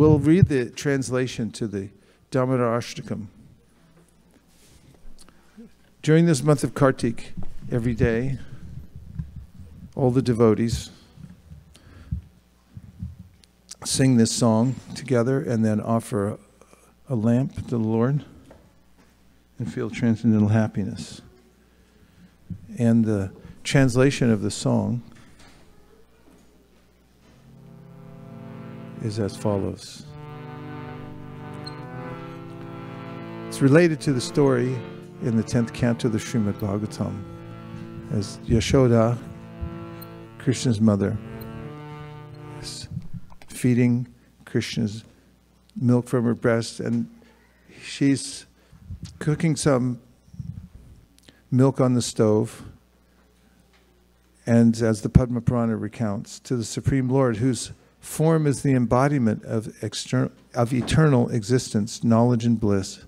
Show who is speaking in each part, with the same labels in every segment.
Speaker 1: we'll read the translation to the Damodar Ashtakam. During this month of Kartik, every day, all the devotees sing this song together and then offer a, a lamp to the Lord and feel transcendental happiness. And the translation of the song is as follows. It's related to the story in the 10th canto of the Srimad Bhagavatam as Yashoda, Krishna's mother, is feeding Krishna's milk from her breast and she's cooking some milk on the stove and as the Padma Purana recounts, to the Supreme Lord, whose form is the embodiment of, external, of eternal existence, knowledge, and bliss,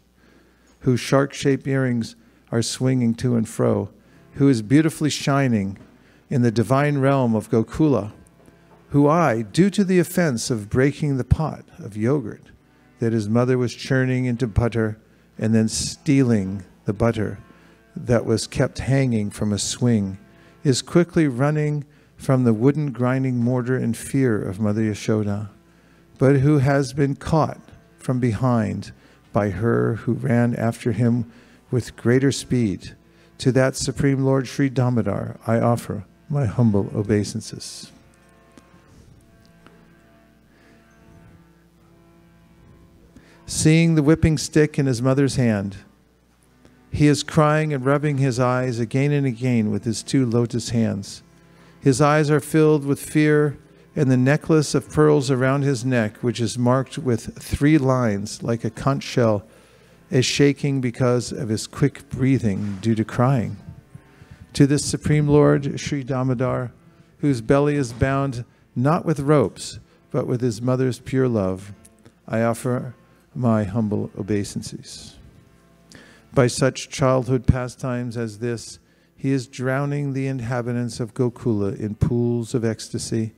Speaker 1: whose shark shaped earrings are swinging to and fro, who is beautifully shining in the divine realm of Gokula, who I, due to the offense of breaking the pot of yogurt that his mother was churning into butter and then stealing the butter that was kept hanging from a swing, is quickly running from the wooden grinding mortar in fear of Mother Yashoda, but who has been caught from behind by her who ran after him with greater speed. To that Supreme Lord Sri Damodar I offer my humble obeisances. Seeing the whipping stick in his mother's hand, he is crying and rubbing his eyes again and again with his two lotus hands. His eyes are filled with fear, and the necklace of pearls around his neck, which is marked with three lines like a conch shell, is shaking because of his quick breathing due to crying. To this Supreme Lord, Sri Damodar, whose belly is bound not with ropes, but with his mother's pure love, I offer my humble obeisances. By such childhood pastimes as this, he is drowning the inhabitants of Gokula in pools of ecstasy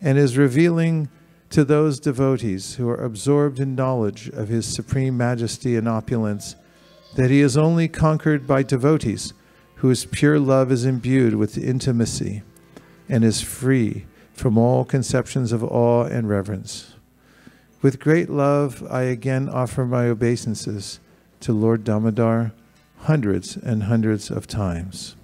Speaker 1: and is revealing to those devotees who are absorbed in knowledge of his supreme majesty and opulence that he is only conquered by devotees whose pure love is imbued with intimacy and is free from all conceptions of awe and reverence. With great love, I again offer my obeisances to Lord Damodar hundreds and hundreds of times.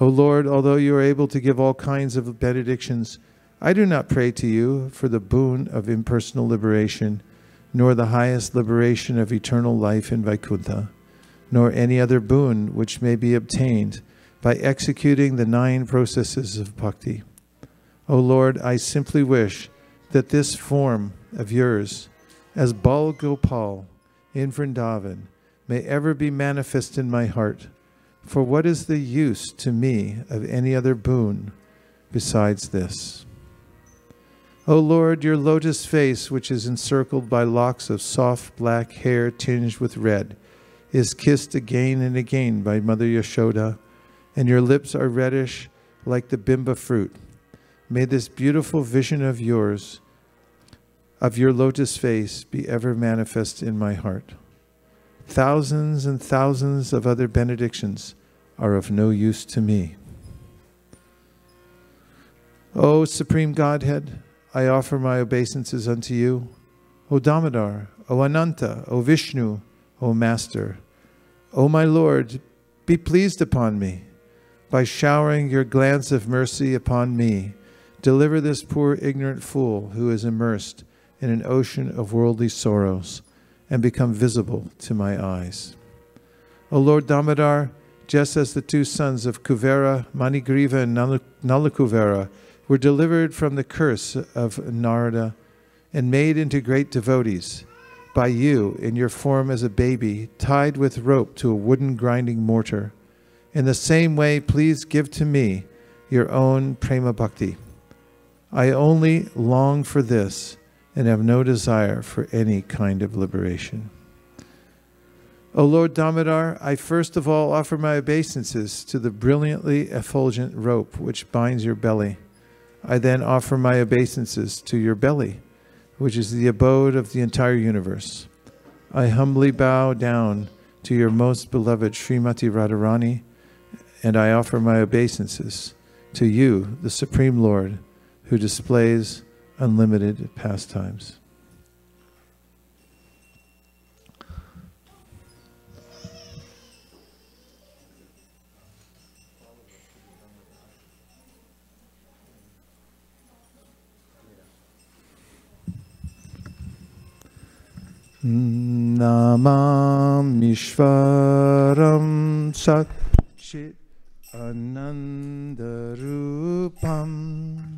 Speaker 1: O Lord, although you are able to give all kinds of benedictions, I do not pray to you for the boon of impersonal liberation, nor the highest liberation of eternal life in Vaikuntha, nor any other boon which may be obtained by executing the nine processes of bhakti. O Lord, I simply wish that this form of yours, as Bal Gopal in Vrindavan, may ever be manifest in my heart for what is the use to me of any other boon besides this? O Lord, your lotus face, which is encircled by locks of soft black hair tinged with red, is kissed again and again by Mother Yashoda, and your lips are reddish like the bimba fruit. May this beautiful vision of yours, of your lotus face, be ever manifest in my heart. Thousands and thousands of other benedictions are of no use to me. O Supreme Godhead, I offer my obeisances unto you. O Damodar, O Ananta, O Vishnu, O Master, O my Lord, be pleased upon me. By showering your glance of mercy upon me, deliver this poor ignorant fool who is immersed in an ocean of worldly sorrows and become visible to my eyes. O Lord Damodar, just as the two sons of Kuvera, Manigriva, and Nalakuvera were delivered from the curse of Narada and made into great devotees by you in your form as a baby, tied with rope to a wooden grinding mortar. In the same way, please give to me your own prema bhakti. I only long for this and have no desire for any kind of liberation. O Lord Damodar, I first of all offer my obeisances to the brilliantly effulgent rope which binds your belly. I then offer my obeisances to your belly, which is the abode of the entire universe. I humbly bow down to your most beloved Srimati Radharani, and I offer my obeisances to you, the Supreme Lord, who displays unlimited pastimes. Namamishwaram Satchit Anandarupam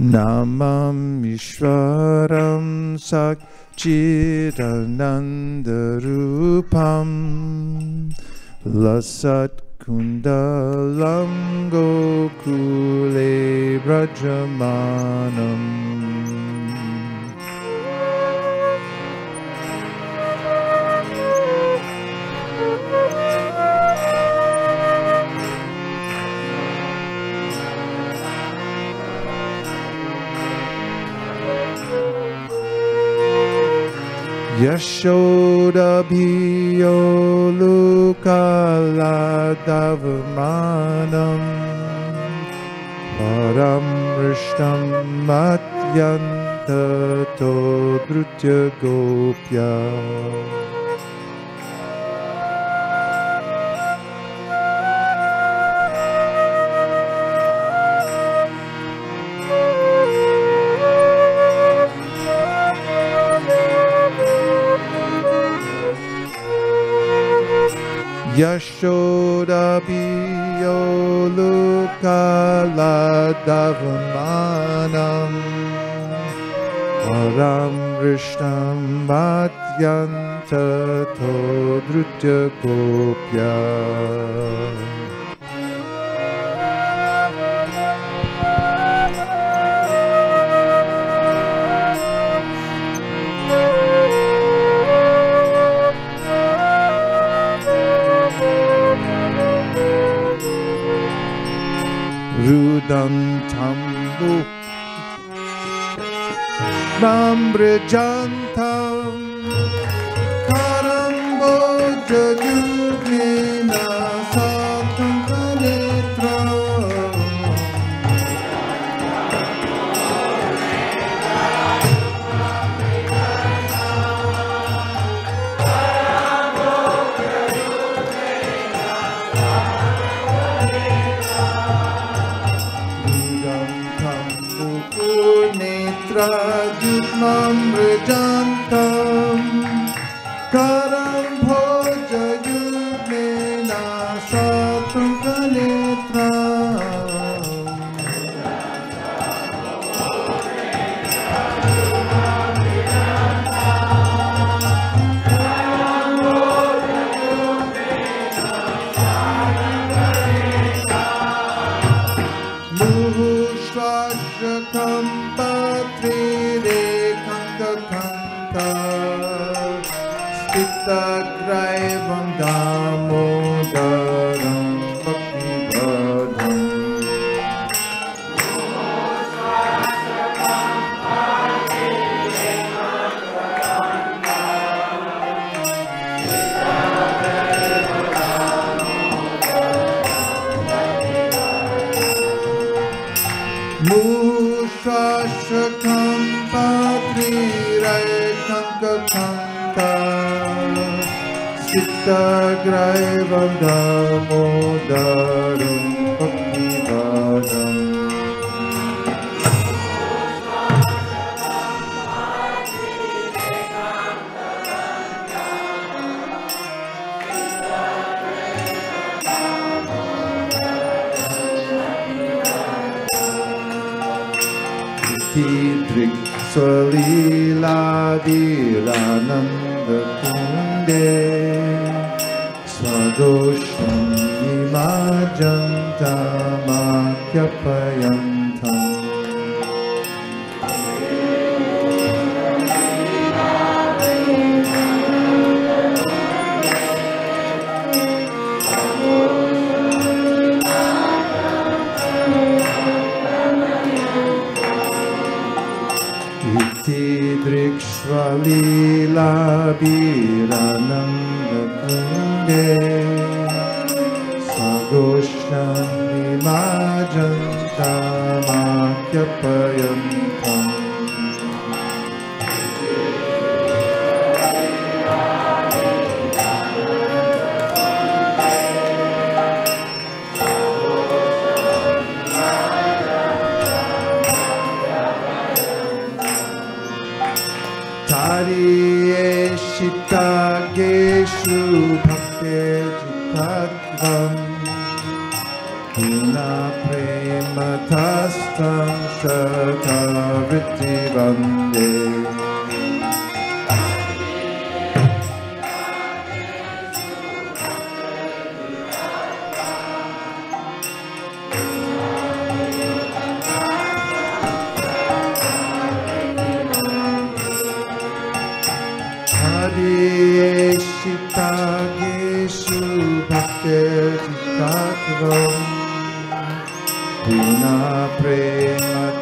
Speaker 1: Namam Ishwaram Sakchidanandarupam Lasat Kundalam Gokule Brajamanam Yashodabhiyolukaladavamanam Param Rishtam Matyantato Drutya Gopya यश्चोदपि यो लुकलदुमानम् अरं वृष्टं वाच्यन्ततो दृज्य कोऽप्या Tambu Rambrajantam Judmam जामाक्यफ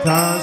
Speaker 1: Thus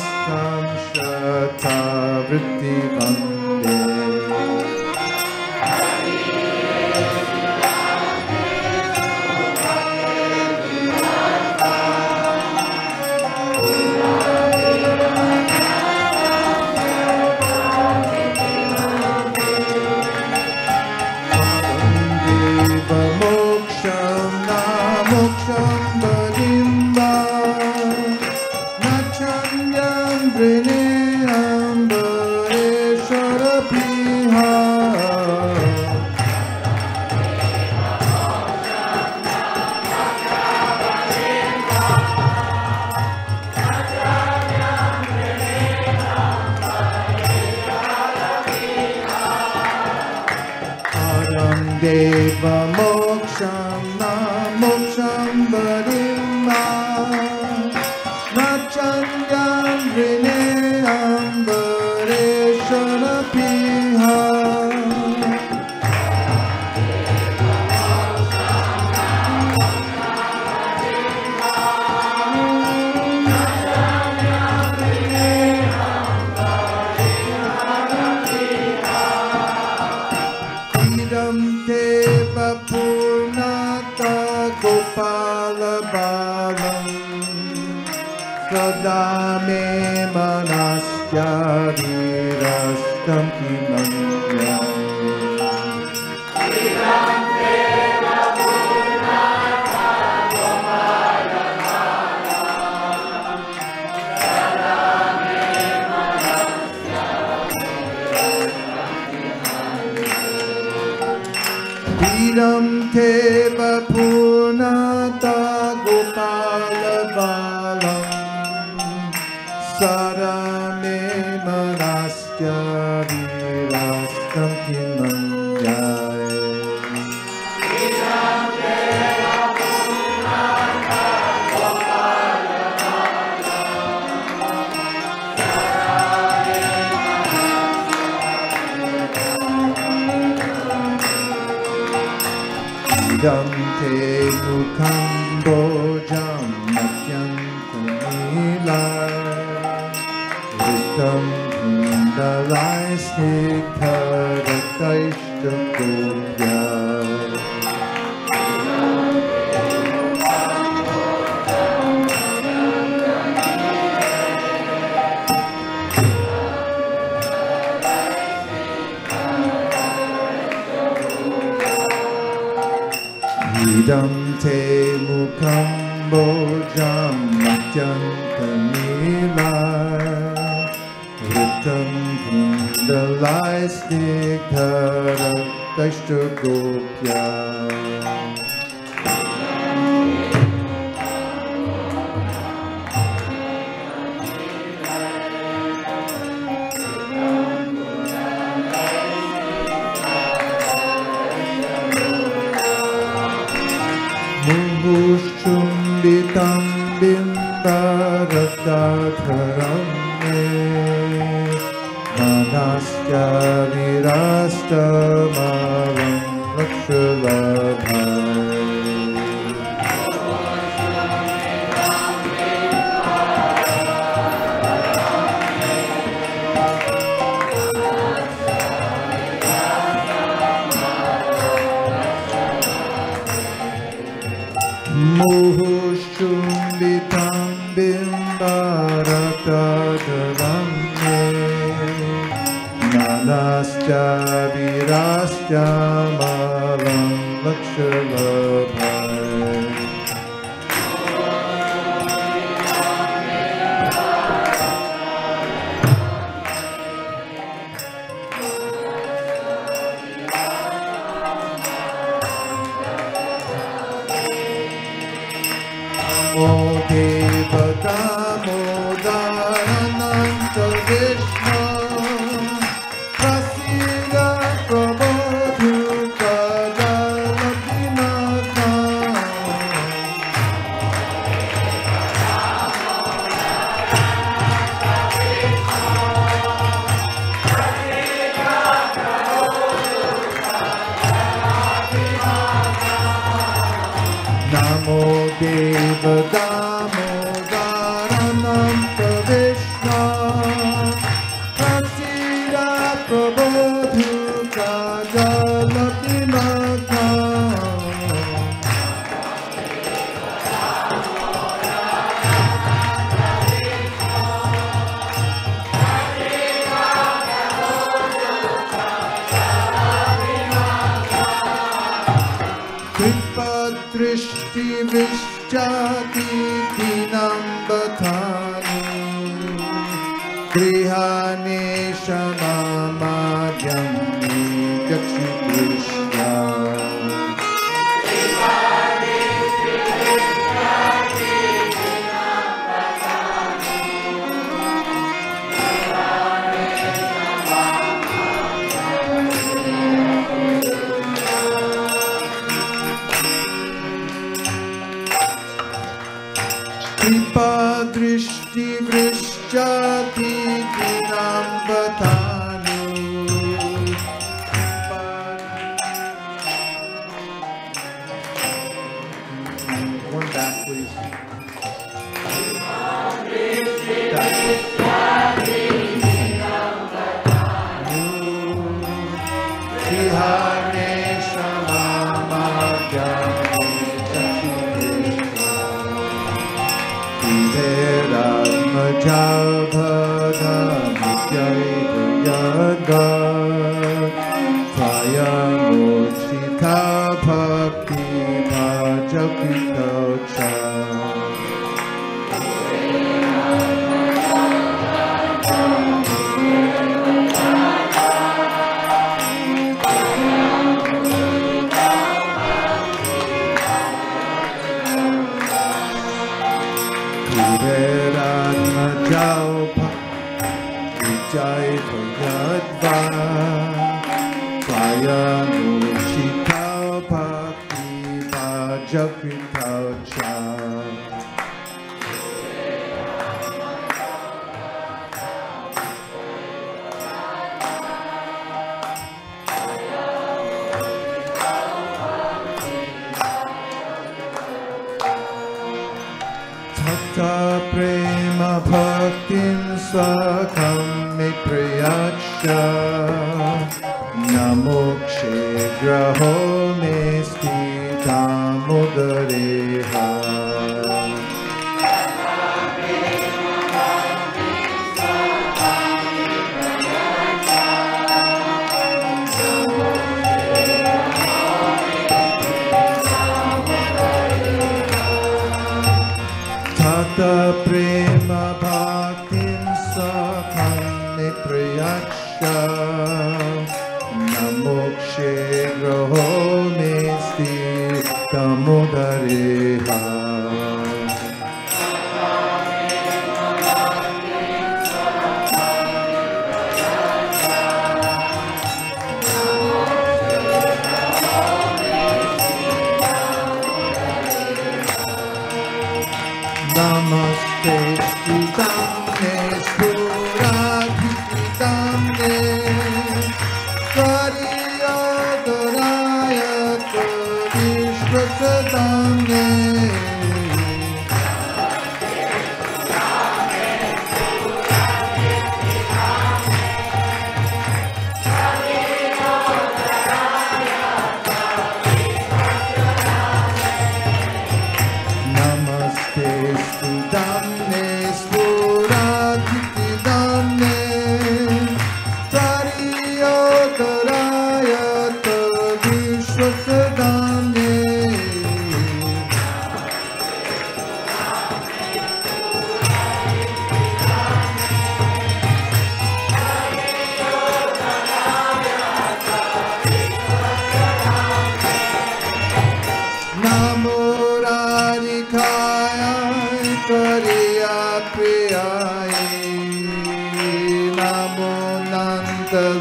Speaker 1: Amen. सिद्धरतैष्टं कुर्या Idam te mukam bojam matyanta nilar ृतं दलास्ति Gopya विराष्टवास हाने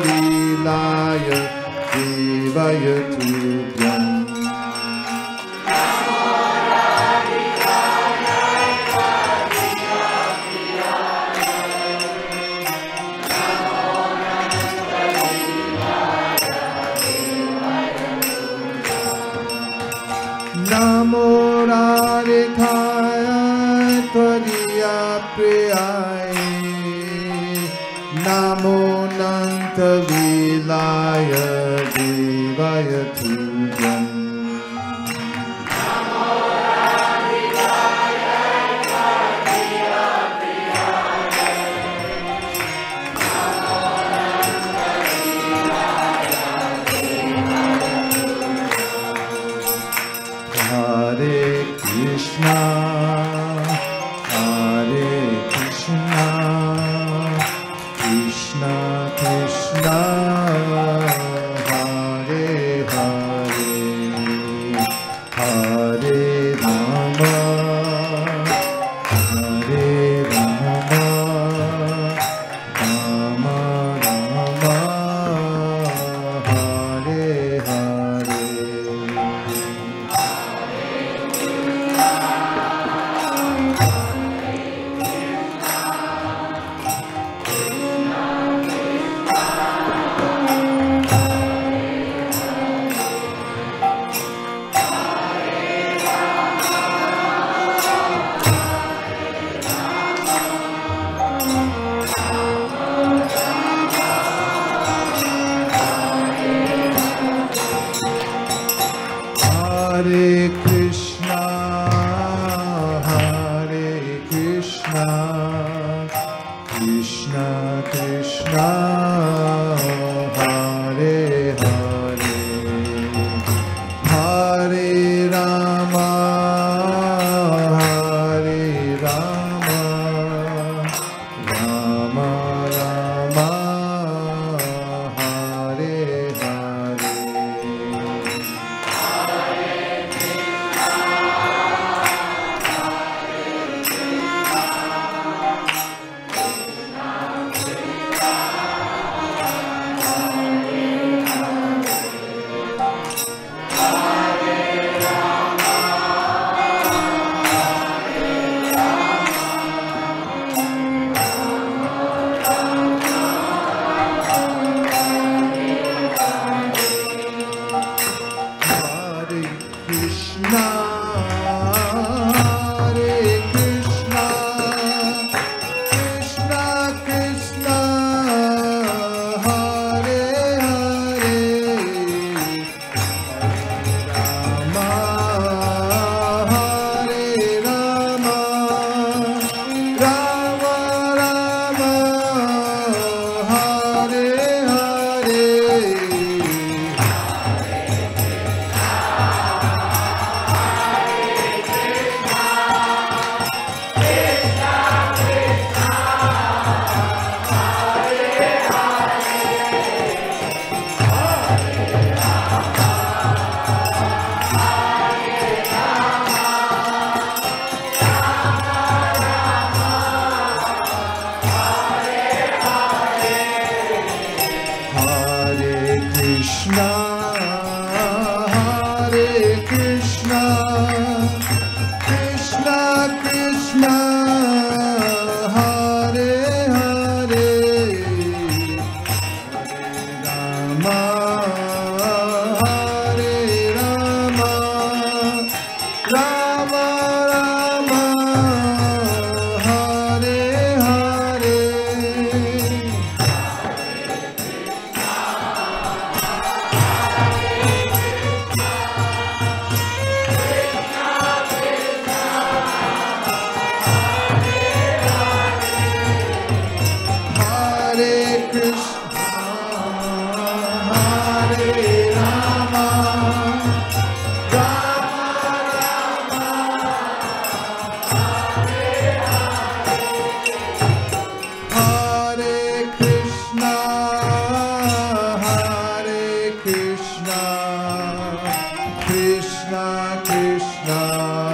Speaker 1: पियायनन्दीलाय शिवय चूजा Krishna Krishna.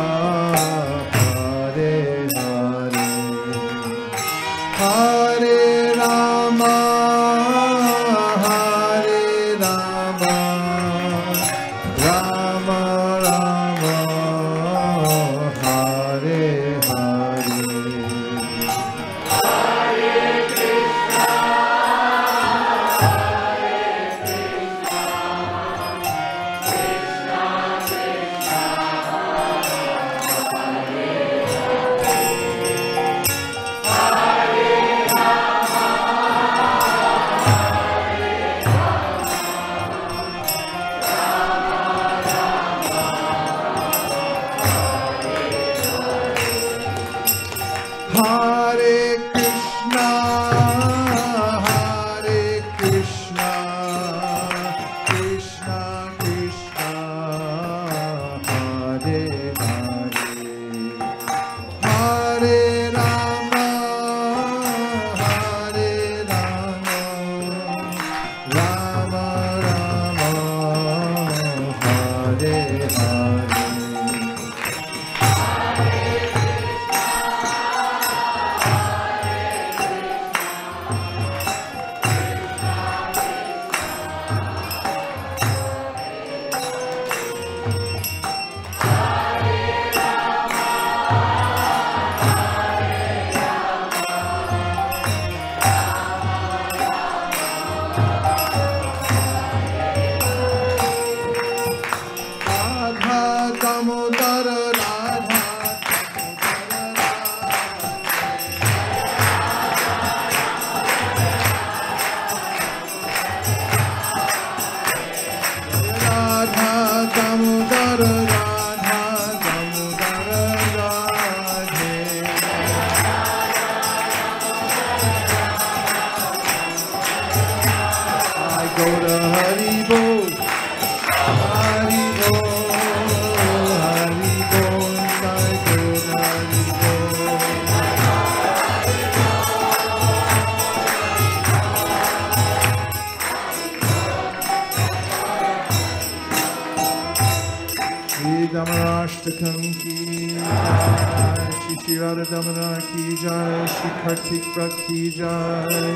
Speaker 2: Kartik Bhakti Jai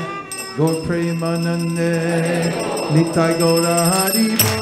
Speaker 2: Gaur Premanande Nitai Gola Hari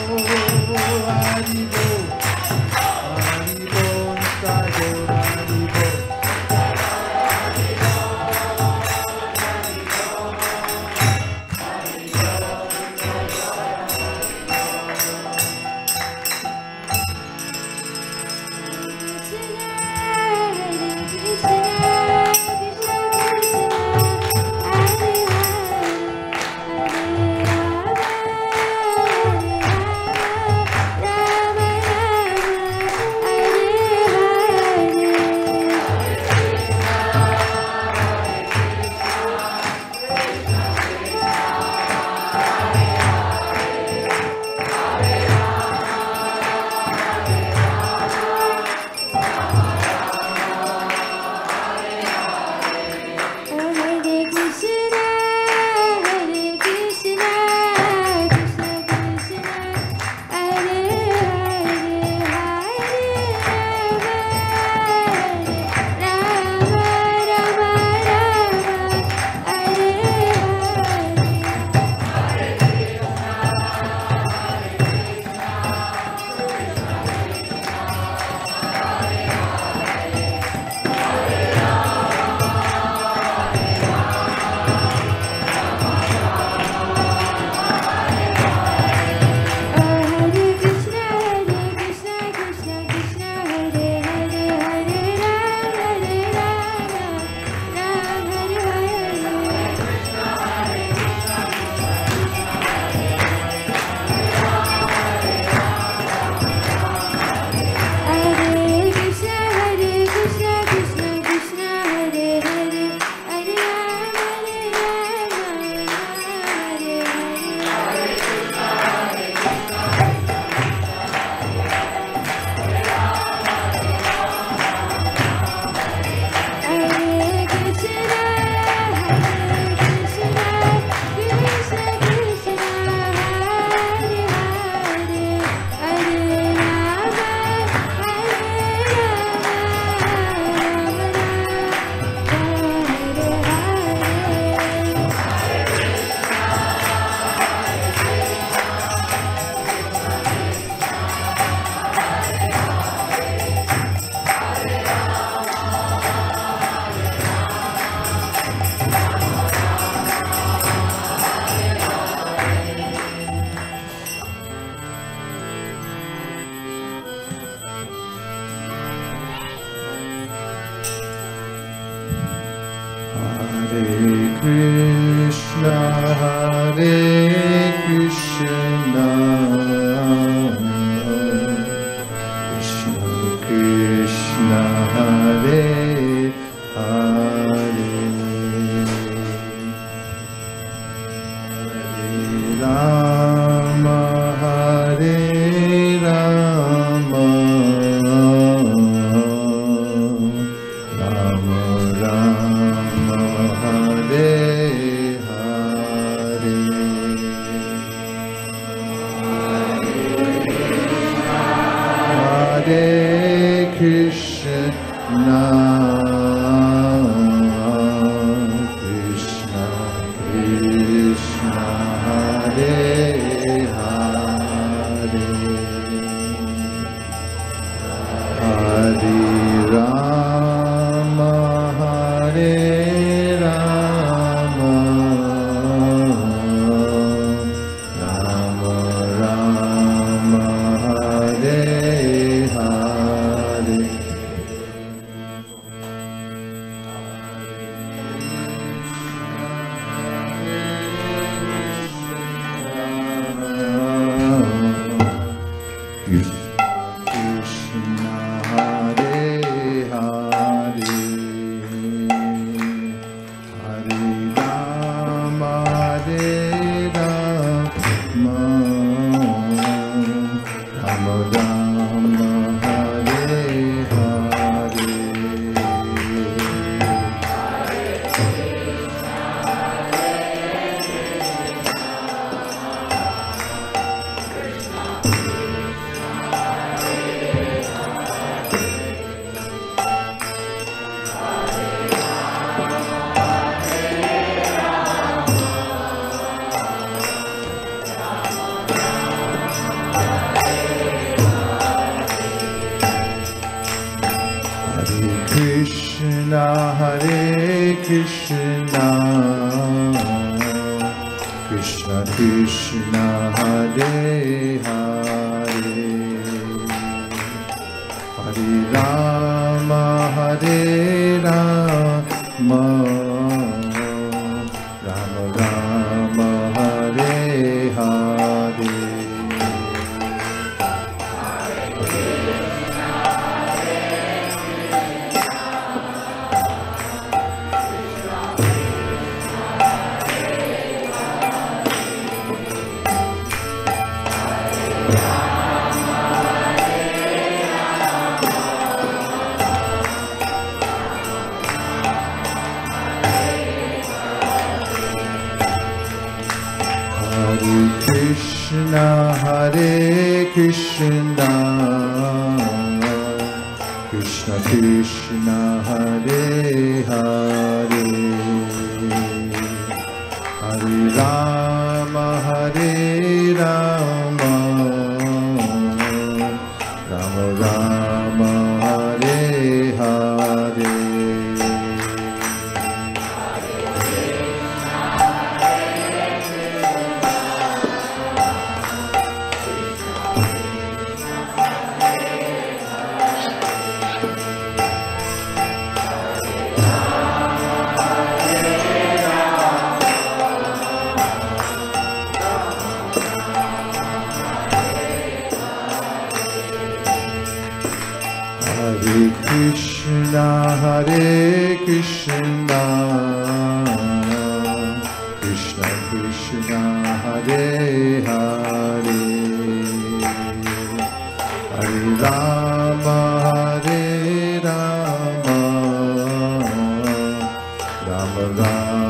Speaker 1: Rama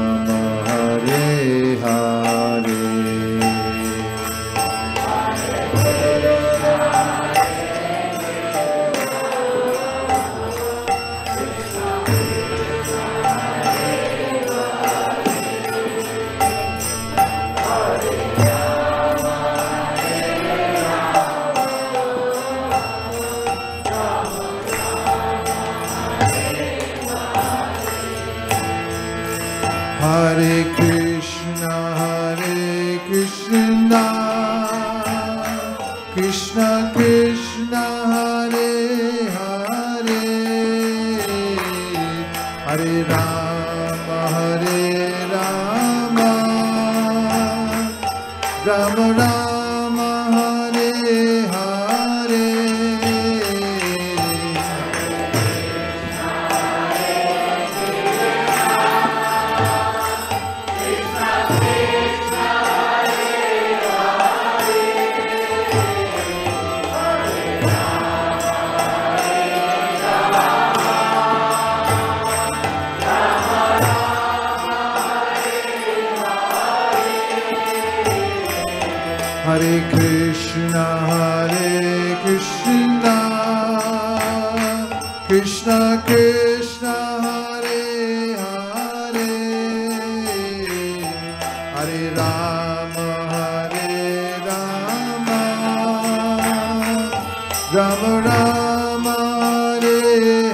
Speaker 1: Rama Rama, Hare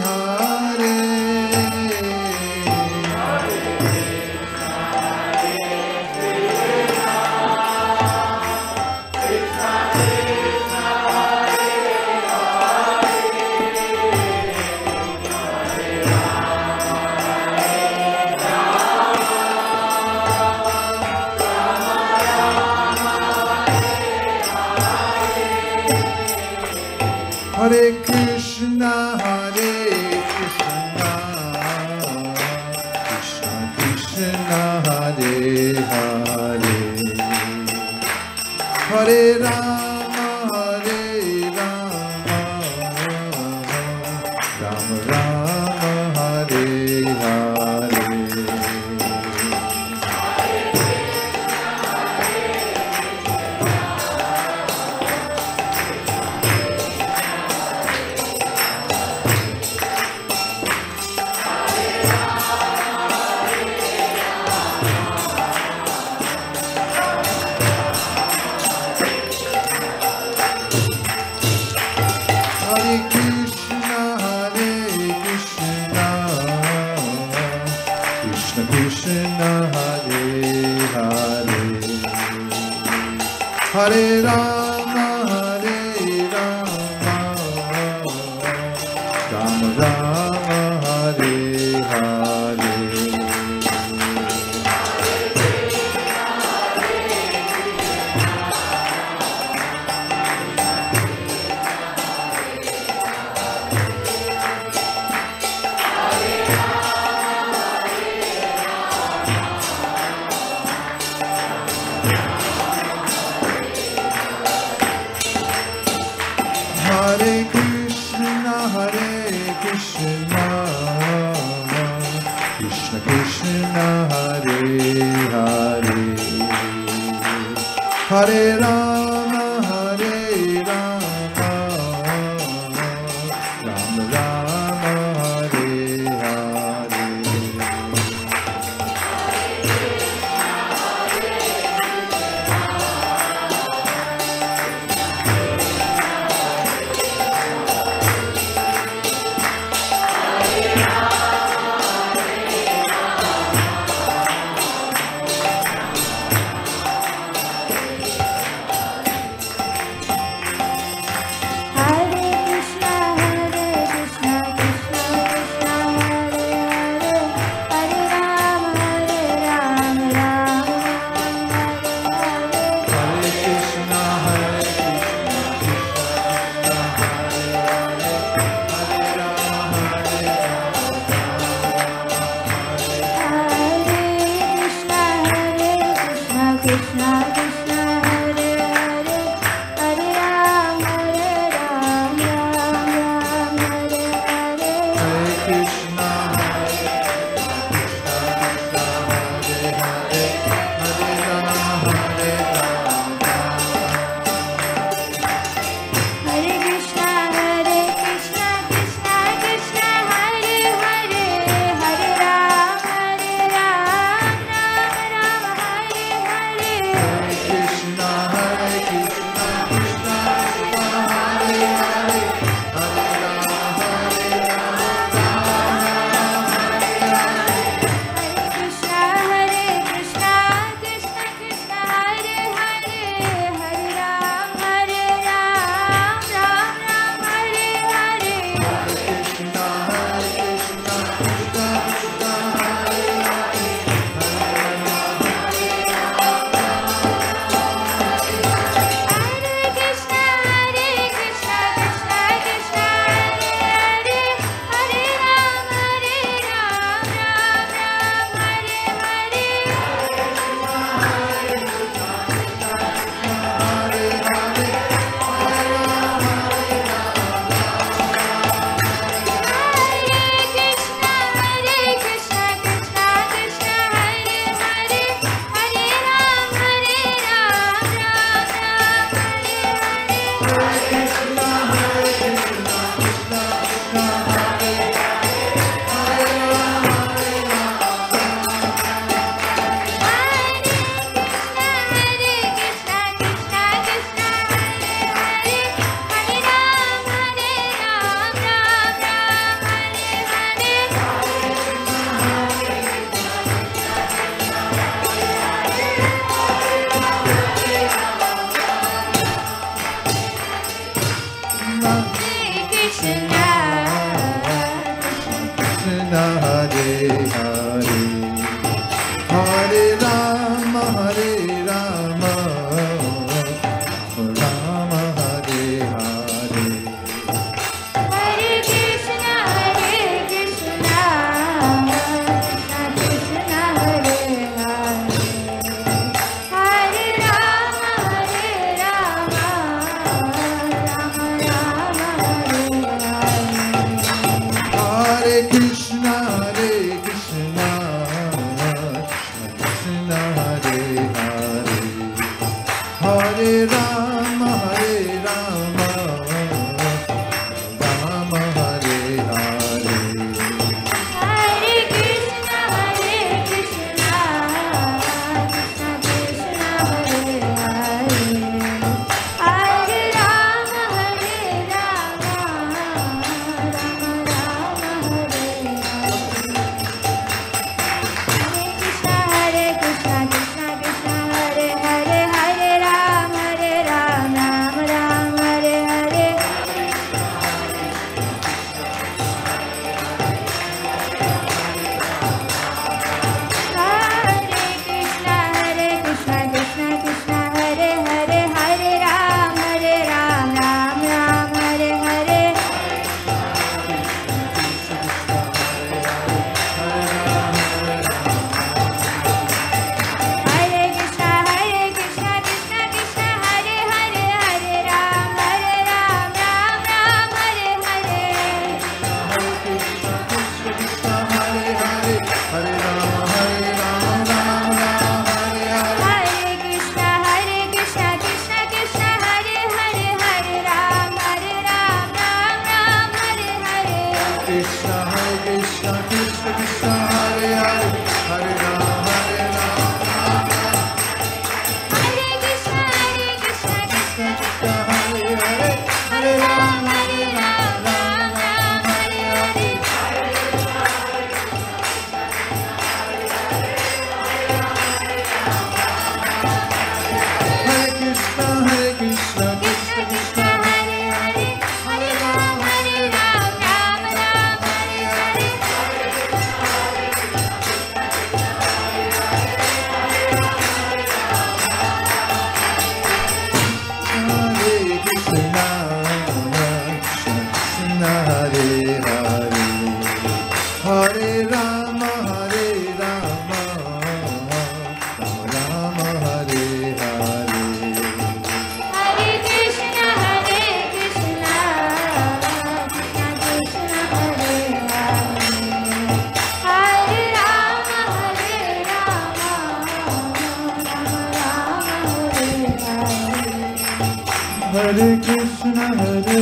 Speaker 1: Hare. Krishna, Hare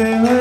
Speaker 1: Hare Hare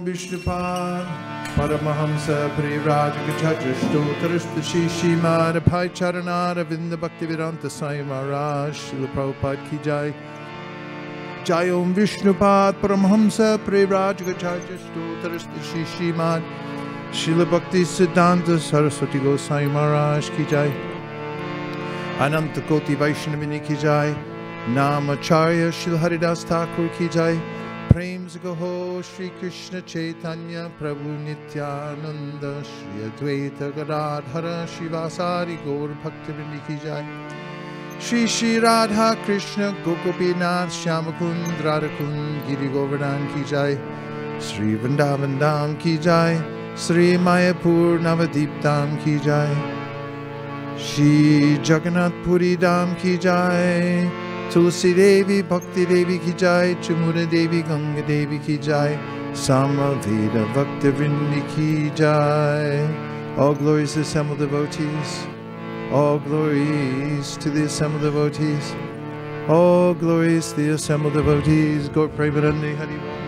Speaker 1: Om Vishnupad Paramahamsa Parivrajaka Stotarishta Shishimad Pai Charanada Vinda Bhaktivedanta Swami Maharaj Srila Prabhupada Ki Jai Jai Om Vishnupad Paramahamsa Parivrajaka Stotarishta Shishimad Srila Bhakti Siddhanta Saraswati Gosai Maharaj Ki Jai. Ananta Koti Vaishnavini Ki Jai. Namacharya Shri Haridas Thakur Ki Jai. Prem Gaho Shri Krishna Chaitanya Prabhu Nityananda Shri Advaita Gadadhara Srivasadi Gaur Bhaktivinoda Ki Jai Shri Shri Radha Krishna Gokopinath Shyamakund Radhakund Giri Govardhan Ki Jai. Shri Vrindavan Ki Jai. Shri Mayapur Navadvip Ki Jai. Shri Jagannath Puri Dham Ki Jai. Tulsi Devi Bhakti Devi Ki Jai. Yamuna Devi Ganga Devi Ki Jai. Samaveda Bhakti Vrindi Ki Jai. All glories to assembled devotees All glories to the assembled devotees All glories to the assembled devotees Gaur Premanande Hari.